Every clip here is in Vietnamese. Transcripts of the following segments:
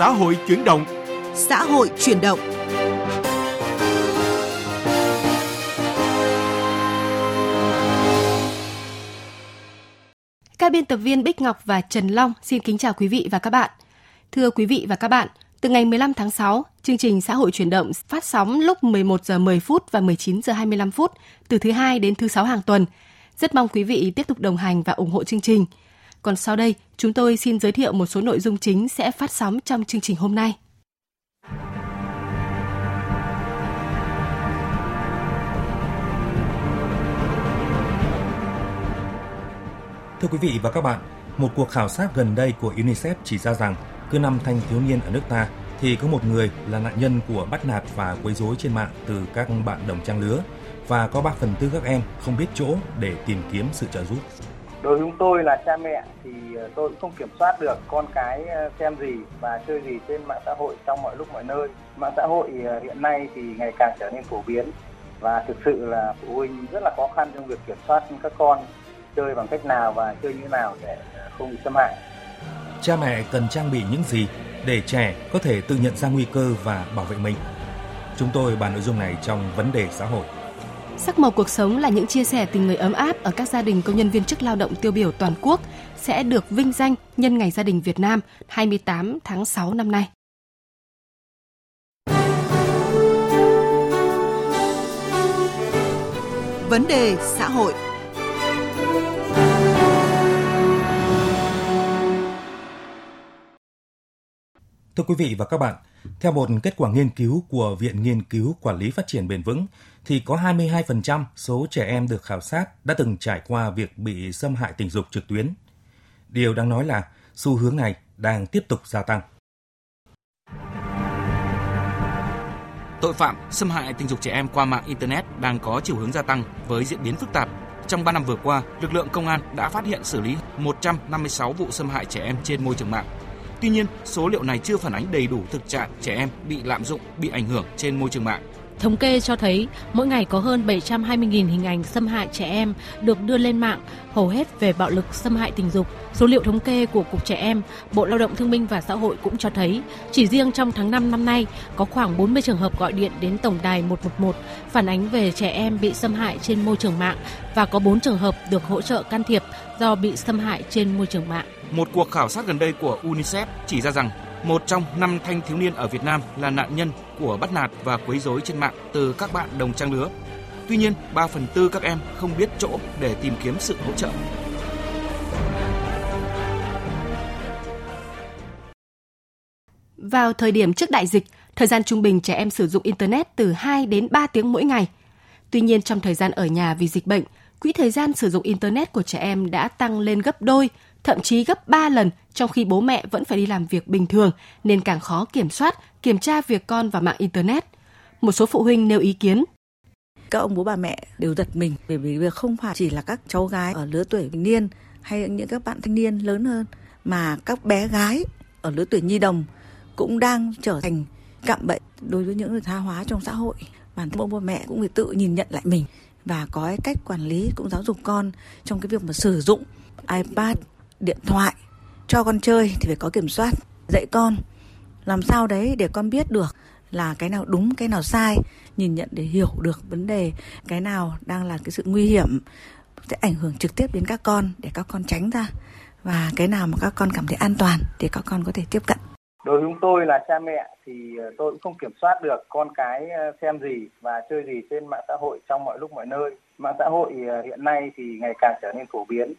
Xã hội chuyển động. Xã hội chuyển động. Các biên tập viên Bích Ngọc và Trần Long xin kính chào quý vị và các bạn. Thưa quý vị và các bạn, từ ngày 15 tháng 6, chương trình Xã hội chuyển động phát sóng lúc 11 giờ 10 phút và 19 giờ 25 phút từ thứ hai đến thứ sáu hàng tuần. Rất mong quý vị tiếp tục đồng hành và ủng hộ chương trình. Còn sau đây, chúng tôi xin giới thiệu một số nội dung chính sẽ phát sóng trong chương trình hôm nay. Thưa quý vị và các bạn, một cuộc khảo sát gần đây của UNICEF chỉ ra rằng cứ năm thanh thiếu niên ở nước ta thì có một người là nạn nhân của bắt nạt và quấy rối trên mạng từ các bạn đồng trang lứa và có 3 phần tư các em không biết chỗ để tìm kiếm sự trợ giúp. Đối với chúng tôi là cha mẹ thì ờ, tôi cũng không kiểm soát được con cái ờ, xem gì và chơi gì trên mạng xã hội trong mọi lúc mọi nơi. Mạng xã hội ờ, hiện nay thì ngày càng trở nên phổ biến và thực sự là phụ huynh rất là khó khăn trong việc kiểm soát các con chơi bằng cách nào và chơi như thế nào để không bị xâm hại. Cha mẹ cần trang bị những gì để trẻ có thể tự nhận ra nguy cơ và bảo vệ mình? Chúng tôi bàn nội dung này trong vấn đề xã hội. Sắc màu cuộc sống là những chia sẻ tình người ấm áp ở các gia đình công nhân viên chức lao động tiêu biểu toàn quốc sẽ được vinh danh nhân ngày gia đình Việt Nam 28 tháng 6 năm nay. Vấn đề xã hội Thưa quý vị và các bạn, theo một kết quả nghiên cứu của Viện Nghiên cứu Quản lý Phát triển Bền vững, thì có 22% số trẻ em được khảo sát đã từng trải qua việc bị xâm hại tình dục trực tuyến. Điều đáng nói là xu hướng này đang tiếp tục gia tăng. Tội phạm xâm hại tình dục trẻ em qua mạng Internet đang có chiều hướng gia tăng với diễn biến phức tạp. Trong 3 năm vừa qua, lực lượng công an đã phát hiện xử lý 156 vụ xâm hại trẻ em trên môi trường mạng. Tuy nhiên, số liệu này chưa phản ánh đầy đủ thực trạng trẻ em bị lạm dụng, bị ảnh hưởng trên môi trường mạng. Thống kê cho thấy mỗi ngày có hơn 720.000 hình ảnh xâm hại trẻ em được đưa lên mạng, hầu hết về bạo lực xâm hại tình dục. Số liệu thống kê của Cục Trẻ Em, Bộ Lao động Thương binh và Xã hội cũng cho thấy chỉ riêng trong tháng 5 năm nay có khoảng 40 trường hợp gọi điện đến tổng đài 111 phản ánh về trẻ em bị xâm hại trên môi trường mạng và có 4 trường hợp được hỗ trợ can thiệp do bị xâm hại trên môi trường mạng. Một cuộc khảo sát gần đây của UNICEF chỉ ra rằng một trong năm thanh thiếu niên ở Việt Nam là nạn nhân của bắt nạt và quấy rối trên mạng từ các bạn đồng trang lứa. Tuy nhiên, 3 phần tư các em không biết chỗ để tìm kiếm sự hỗ trợ. Vào thời điểm trước đại dịch, thời gian trung bình trẻ em sử dụng Internet từ 2 đến 3 tiếng mỗi ngày. Tuy nhiên, trong thời gian ở nhà vì dịch bệnh, quỹ thời gian sử dụng Internet của trẻ em đã tăng lên gấp đôi, thậm chí gấp 3 lần trong khi bố mẹ vẫn phải đi làm việc bình thường nên càng khó kiểm soát, kiểm tra việc con vào mạng Internet. Một số phụ huynh nêu ý kiến. Các ông bố bà mẹ đều giật mình bởi vì việc không phải chỉ là các cháu gái ở lứa tuổi thanh niên hay những các bạn thanh niên lớn hơn mà các bé gái ở lứa tuổi nhi đồng cũng đang trở thành cạm bẫy đối với những người tha hóa trong xã hội. Bản thân bố mẹ cũng phải tự nhìn nhận lại mình và có cái cách quản lý cũng giáo dục con trong cái việc mà sử dụng iPad, điện thoại cho con chơi thì phải có kiểm soát, dạy con. Làm sao đấy để con biết được là cái nào đúng, cái nào sai, nhìn nhận để hiểu được vấn đề, cái nào đang là cái sự nguy hiểm, sẽ ảnh hưởng trực tiếp đến các con để các con tránh ra, và cái nào mà các con cảm thấy an toàn thì các con có thể tiếp cận. Đối với chúng tôi là cha mẹ thì ờ, tôi cũng không kiểm soát được con cái ờ, xem gì và chơi gì trên mạng xã hội trong mọi lúc mọi nơi. Mạng xã hội ờ, hiện nay thì ngày càng trở nên phổ biến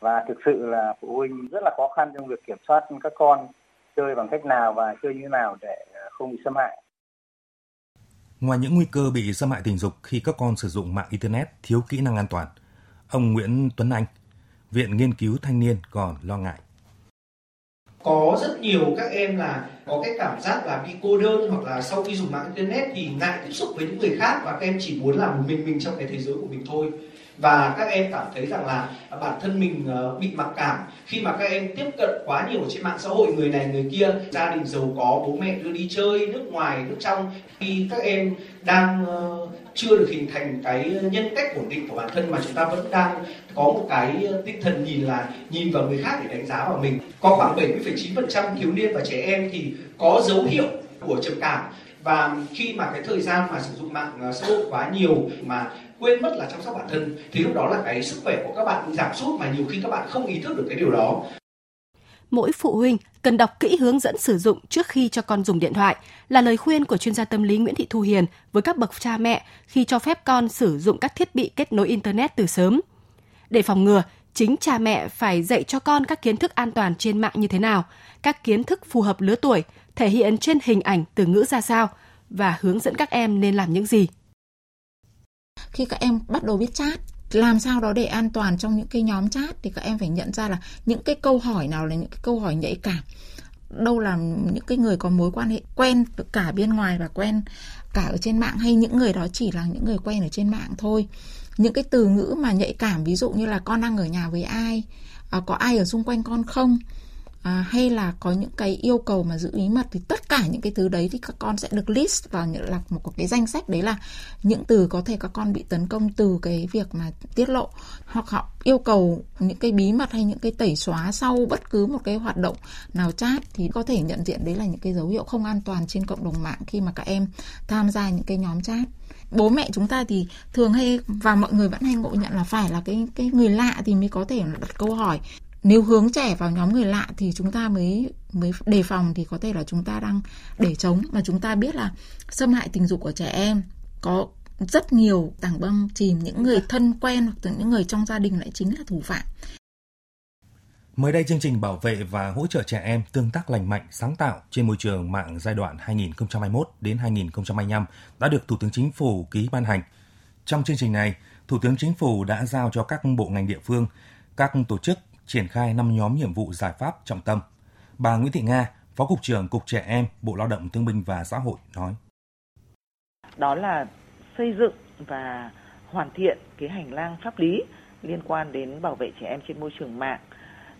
và thực sự là phụ huynh rất là khó khăn trong việc kiểm soát các con chơi bằng cách nào và chơi như thế nào để không bị xâm hại. Ngoài những nguy cơ bị xâm hại tình dục khi các con sử dụng mạng Internet thiếu kỹ năng an toàn, ông Nguyễn Tuấn Anh, Viện Nghiên cứu Thanh niên còn lo ngại. Có rất nhiều các em là có cái cảm giác là bị cô đơn hoặc là sau khi dùng mạng Internet thì ngại tiếp xúc với những người khác và các em chỉ muốn làm một mình mình trong cái thế giới của mình thôi và các em cảm thấy rằng là bản thân mình ờ, bị mặc cảm. Khi mà các em tiếp cận quá nhiều trên mạng xã hội người này người kia gia đình giàu có bố mẹ đưa đi chơi nước ngoài nước trong khi các em đang ờ, chưa được hình thành cái nhân cách ổn định của bản thân mà chúng ta vẫn đang có một cái ờ, tinh thần nhìn là nhìn vào người khác để đánh giá vào mình. Có khoảng 70,9% thiếu niên và trẻ em thì có dấu hiệu của trầm cảm và khi mà cái thời gian mà sử dụng mạng ờ, xã hội quá nhiều mà quên mất là chăm sóc bản thân thì lúc đó là cái sức khỏe của các bạn giảm sút mà nhiều khi các bạn không ý thức được cái điều đó mỗi phụ huynh cần đọc kỹ hướng dẫn sử dụng trước khi cho con dùng điện thoại là lời khuyên của chuyên gia tâm lý Nguyễn Thị Thu Hiền với các bậc cha mẹ khi cho phép con sử dụng các thiết bị kết nối internet từ sớm. Để phòng ngừa, chính cha mẹ phải dạy cho con các kiến thức an toàn trên mạng như thế nào, các kiến thức phù hợp lứa tuổi, thể hiện trên hình ảnh từ ngữ ra sao và hướng dẫn các em nên làm những gì. Khi các em bắt đầu biết chat làm sao đó để an toàn trong những cái nhóm chat thì các em phải nhận ra là những cái câu hỏi nào là những cái câu hỏi nhạy cảm đâu là những cái người có mối quan hệ quen cả bên ngoài và quen cả ở trên mạng hay những người đó chỉ là những người quen ở trên mạng thôi những cái từ ngữ mà nhạy cảm ví dụ như là con đang ở nhà với ai à, có ai ở xung quanh con không à, hay là có những cái yêu cầu mà giữ bí mật thì tất cả những cái thứ đấy thì các con sẽ được list vào những là một cái danh sách đấy là những từ có thể các con bị tấn công từ cái việc mà tiết lộ hoặc họ yêu cầu những cái bí mật hay những cái tẩy xóa sau bất cứ một cái hoạt động nào chat thì có thể nhận diện đấy là những cái dấu hiệu không an toàn trên cộng đồng mạng khi mà các em tham gia những cái nhóm chat bố mẹ chúng ta thì thường hay, và mọi người vẫn hay ngộ nhận là phải là cái cái người lạ thì mới có thể đặt câu hỏi. Nếu hướng trẻ vào nhóm người lạ thì chúng ta mới mới đề phòng thì có thể là chúng ta đang để chống mà chúng ta biết là xâm hại tình dục của trẻ em có rất nhiều tảng băng chìm. Những người thân quen hoặc những người trong gia đình lại chính là thủ phạm. Mới đây chương trình bảo vệ và hỗ trợ trẻ em tương tác lành mạnh sáng tạo trên môi trường mạng giai đoạn 2021 đến 2025 đã được Thủ tướng Chính phủ ký ban hành. Trong chương trình này, Thủ tướng Chính phủ đã giao cho các bộ ngành địa phương, các tổ chức triển khai 5 nhóm nhiệm vụ giải pháp trọng tâm. Bà Nguyễn Thị Nga, Phó Cục trưởng Cục Trẻ Em, Bộ Lao động Thương binh và Xã hội nói. Đó là xây dựng và hoàn thiện cái hành lang pháp lý liên quan đến bảo vệ trẻ em trên môi trường mạng.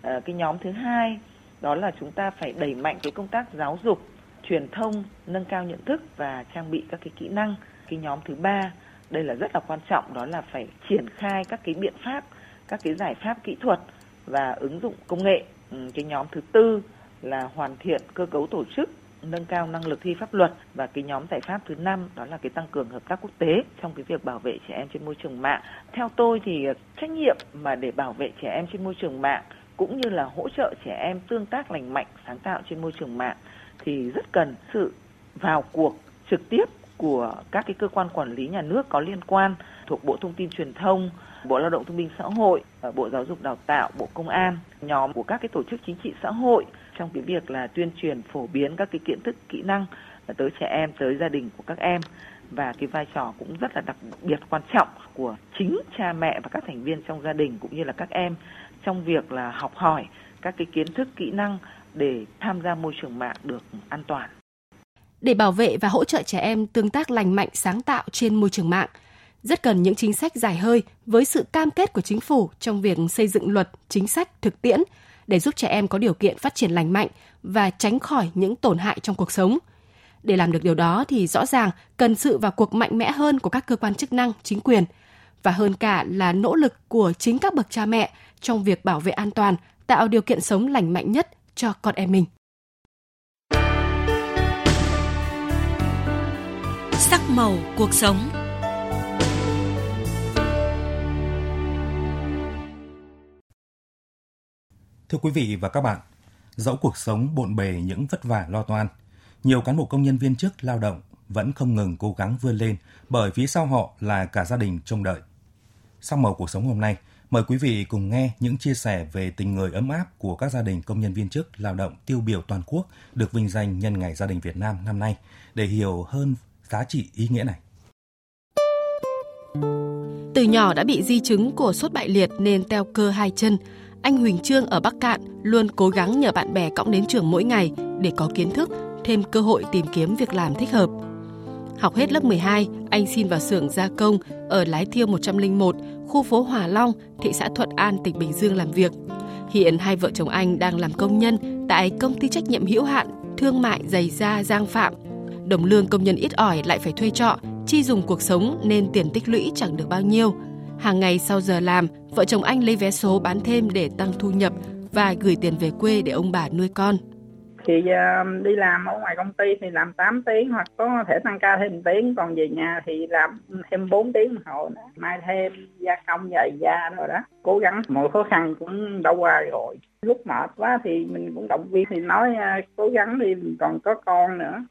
À, cái nhóm thứ hai đó là chúng ta phải đẩy mạnh cái công tác giáo dục, truyền thông, nâng cao nhận thức và trang bị các cái kỹ năng. Cái nhóm thứ ba đây là rất là quan trọng đó là phải triển khai các cái biện pháp, các cái giải pháp kỹ thuật và ứng dụng công nghệ. Ừ, cái nhóm thứ tư là hoàn thiện cơ cấu tổ chức nâng cao năng lực thi pháp luật và cái nhóm giải pháp thứ năm đó là cái tăng cường hợp tác quốc tế trong cái việc bảo vệ trẻ em trên môi trường mạng. Theo tôi thì ờ, trách nhiệm mà để bảo vệ trẻ em trên môi trường mạng cũng như là hỗ trợ trẻ em tương tác lành mạnh sáng tạo trên môi trường mạng thì rất cần sự vào cuộc trực tiếp của các cái cơ quan quản lý nhà nước có liên quan thuộc Bộ Thông tin Truyền thông, Bộ Lao động Thương binh Xã hội, Bộ Giáo dục Đào tạo, Bộ Công an, nhóm của các cái tổ chức chính trị xã hội trong cái việc là tuyên truyền phổ biến các cái kiến thức kỹ năng tới trẻ em, tới gia đình của các em và cái vai trò cũng rất là đặc biệt quan trọng của chính cha mẹ và các thành viên trong gia đình cũng như là các em trong việc là học hỏi các cái kiến thức kỹ năng để tham gia môi trường mạng được an toàn. Để bảo vệ và hỗ trợ trẻ em tương tác lành mạnh sáng tạo trên môi trường mạng, rất cần những chính sách dài hơi với sự cam kết của chính phủ trong việc xây dựng luật, chính sách thực tiễn để giúp trẻ em có điều kiện phát triển lành mạnh và tránh khỏi những tổn hại trong cuộc sống. Để làm được điều đó thì rõ ràng cần sự vào cuộc mạnh mẽ hơn của các cơ quan chức năng, chính quyền và hơn cả là nỗ lực của chính các bậc cha mẹ trong việc bảo vệ an toàn, tạo điều kiện sống lành mạnh nhất cho con em mình. Sắc màu cuộc sống Thưa quý vị và các bạn, dẫu cuộc sống bộn bề những vất vả lo toan, nhiều cán bộ công nhân viên chức lao động vẫn không ngừng cố gắng vươn lên bởi phía sau họ là cả gia đình trông đợi. Sau màu cuộc sống hôm nay, mời quý vị cùng nghe những chia sẻ về tình người ấm áp của các gia đình công nhân viên chức lao động tiêu biểu toàn quốc được vinh danh nhân ngày gia đình Việt Nam năm nay để hiểu hơn giá trị ý nghĩa này. Từ nhỏ đã bị di chứng của sốt bại liệt nên teo cơ hai chân, anh Huỳnh Trương ở Bắc Cạn luôn cố gắng nhờ bạn bè cõng đến trường mỗi ngày để có kiến thức, thêm cơ hội tìm kiếm việc làm thích hợp. Học hết lớp 12, anh xin vào xưởng gia công ở Lái Thiêu 101, khu phố Hòa Long, thị xã Thuận An, tỉnh Bình Dương làm việc. Hiện hai vợ chồng anh đang làm công nhân tại công ty trách nhiệm hữu hạn thương mại giày da Giang Phạm. Đồng lương công nhân ít ỏi lại phải thuê trọ, chi dùng cuộc sống nên tiền tích lũy chẳng được bao nhiêu. Hàng ngày sau giờ làm, vợ chồng anh lấy vé số bán thêm để tăng thu nhập và gửi tiền về quê để ông bà nuôi con thì uh, đi làm ở ngoài công ty thì làm 8 tiếng hoặc có thể tăng ca thêm tiếng còn về nhà thì làm thêm 4 tiếng một hồi nữa. mai thêm gia công dày da rồi đó. Cố gắng mọi khó khăn cũng đã qua rồi. Lúc mệt quá thì mình cũng động viên thì nói uh, cố gắng đi mình còn có con nữa.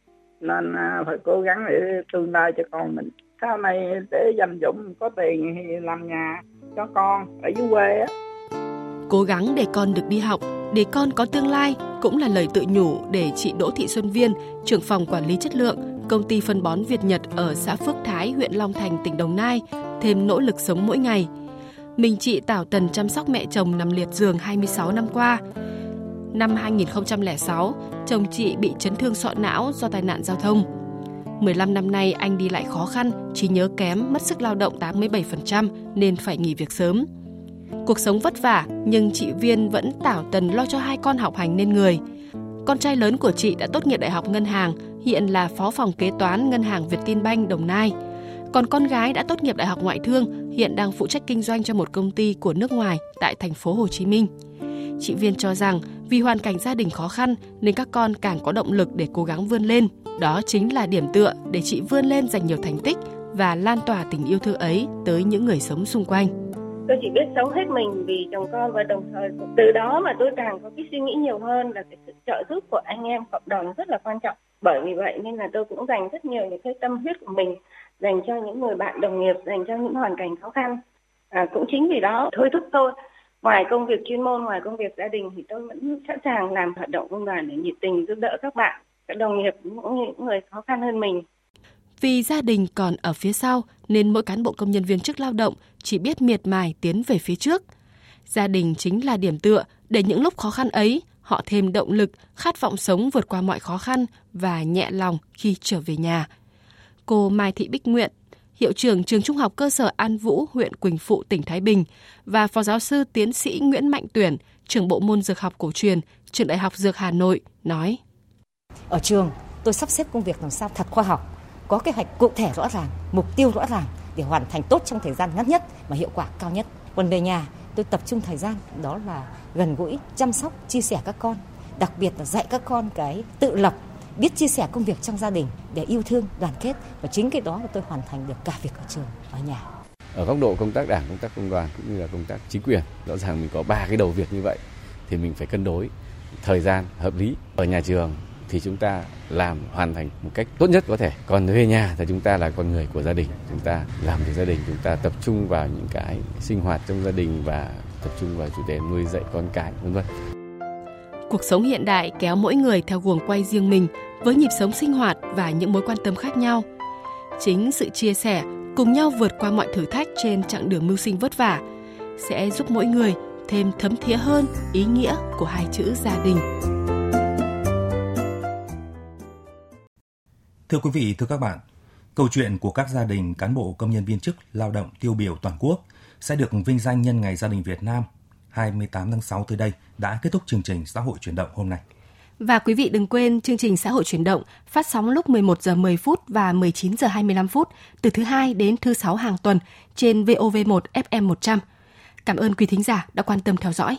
Nên uh, phải cố gắng để tương lai cho con mình. Sau này để dành dụm có tiền thì làm nhà cho con ở dưới quê á cố gắng để con được đi học để con có tương lai cũng là lời tự nhủ để chị Đỗ Thị Xuân Viên, trưởng phòng quản lý chất lượng, công ty phân bón Việt Nhật ở xã Phước Thái, huyện Long Thành, tỉnh Đồng Nai, thêm nỗ lực sống mỗi ngày. Mình chị Tảo Tần chăm sóc mẹ chồng nằm liệt giường 26 năm qua. Năm 2006, chồng chị bị chấn thương sọ não do tai nạn giao thông. 15 năm nay anh đi lại khó khăn, trí nhớ kém, mất sức lao động 87% nên phải nghỉ việc sớm. Cuộc sống vất vả nhưng chị Viên vẫn tảo tần lo cho hai con học hành nên người. Con trai lớn của chị đã tốt nghiệp đại học ngân hàng, hiện là phó phòng kế toán ngân hàng Vietinbank Đồng Nai. Còn con gái đã tốt nghiệp đại học ngoại thương, hiện đang phụ trách kinh doanh cho một công ty của nước ngoài tại thành phố Hồ Chí Minh. Chị Viên cho rằng vì hoàn cảnh gia đình khó khăn nên các con càng có động lực để cố gắng vươn lên. Đó chính là điểm tựa để chị vươn lên giành nhiều thành tích và lan tỏa tình yêu thương ấy tới những người sống xung quanh tôi chỉ biết sống hết mình vì chồng con và đồng thời từ đó mà tôi càng có cái suy nghĩ nhiều hơn là cái sự trợ giúp của anh em cộng đồng rất là quan trọng. Bởi vì vậy nên là tôi cũng dành rất nhiều những cái tâm huyết của mình dành cho những người bạn đồng nghiệp dành cho những hoàn cảnh khó khăn. À, cũng chính vì đó thôi thúc tôi. Ngoài công việc chuyên môn ngoài công việc gia đình thì tôi vẫn sẵn sàng làm hoạt động công đoàn để nhiệt tình giúp đỡ các bạn các đồng nghiệp cũng những người khó khăn hơn mình vì gia đình còn ở phía sau nên mỗi cán bộ công nhân viên chức lao động chỉ biết miệt mài tiến về phía trước. Gia đình chính là điểm tựa để những lúc khó khăn ấy họ thêm động lực, khát vọng sống vượt qua mọi khó khăn và nhẹ lòng khi trở về nhà. Cô Mai Thị Bích Nguyện, hiệu trưởng trường Trung học cơ sở An Vũ, huyện Quỳnh Phụ, tỉnh Thái Bình và phó giáo sư tiến sĩ Nguyễn Mạnh Tuyển, trưởng bộ môn dược học cổ truyền, trường Đại học Dược Hà Nội nói: Ở trường, tôi sắp xếp công việc làm sao thật khoa học, có kế hoạch cụ thể rõ ràng, mục tiêu rõ ràng để hoàn thành tốt trong thời gian ngắn nhất mà hiệu quả cao nhất. Còn về nhà, tôi tập trung thời gian đó là gần gũi, chăm sóc, chia sẻ các con, đặc biệt là dạy các con cái tự lập, biết chia sẻ công việc trong gia đình để yêu thương, đoàn kết và chính cái đó mà tôi hoàn thành được cả việc ở trường, ở nhà. Ở góc độ công tác đảng, công tác công đoàn cũng như là công tác chính quyền, rõ ràng mình có ba cái đầu việc như vậy thì mình phải cân đối thời gian hợp lý ở nhà trường thì chúng ta làm, hoàn thành một cách tốt nhất có thể. Còn về nhà thì chúng ta là con người của gia đình. Chúng ta làm việc gia đình, chúng ta tập trung vào những cái sinh hoạt trong gia đình và tập trung vào chủ đề nuôi dạy con cái, vân vân. Cuộc sống hiện đại kéo mỗi người theo guồng quay riêng mình, với nhịp sống sinh hoạt và những mối quan tâm khác nhau. Chính sự chia sẻ, cùng nhau vượt qua mọi thử thách trên chặng đường mưu sinh vất vả, sẽ giúp mỗi người thêm thấm thía hơn ý nghĩa của hai chữ gia đình. Thưa quý vị, thưa các bạn, câu chuyện của các gia đình cán bộ công nhân viên chức lao động tiêu biểu toàn quốc sẽ được vinh danh nhân ngày gia đình Việt Nam 28 tháng 6 tới đây đã kết thúc chương trình xã hội chuyển động hôm nay. Và quý vị đừng quên chương trình xã hội chuyển động phát sóng lúc 11 giờ 10 phút và 19 giờ 25 phút từ thứ hai đến thứ sáu hàng tuần trên VOV1 FM 100. Cảm ơn quý thính giả đã quan tâm theo dõi.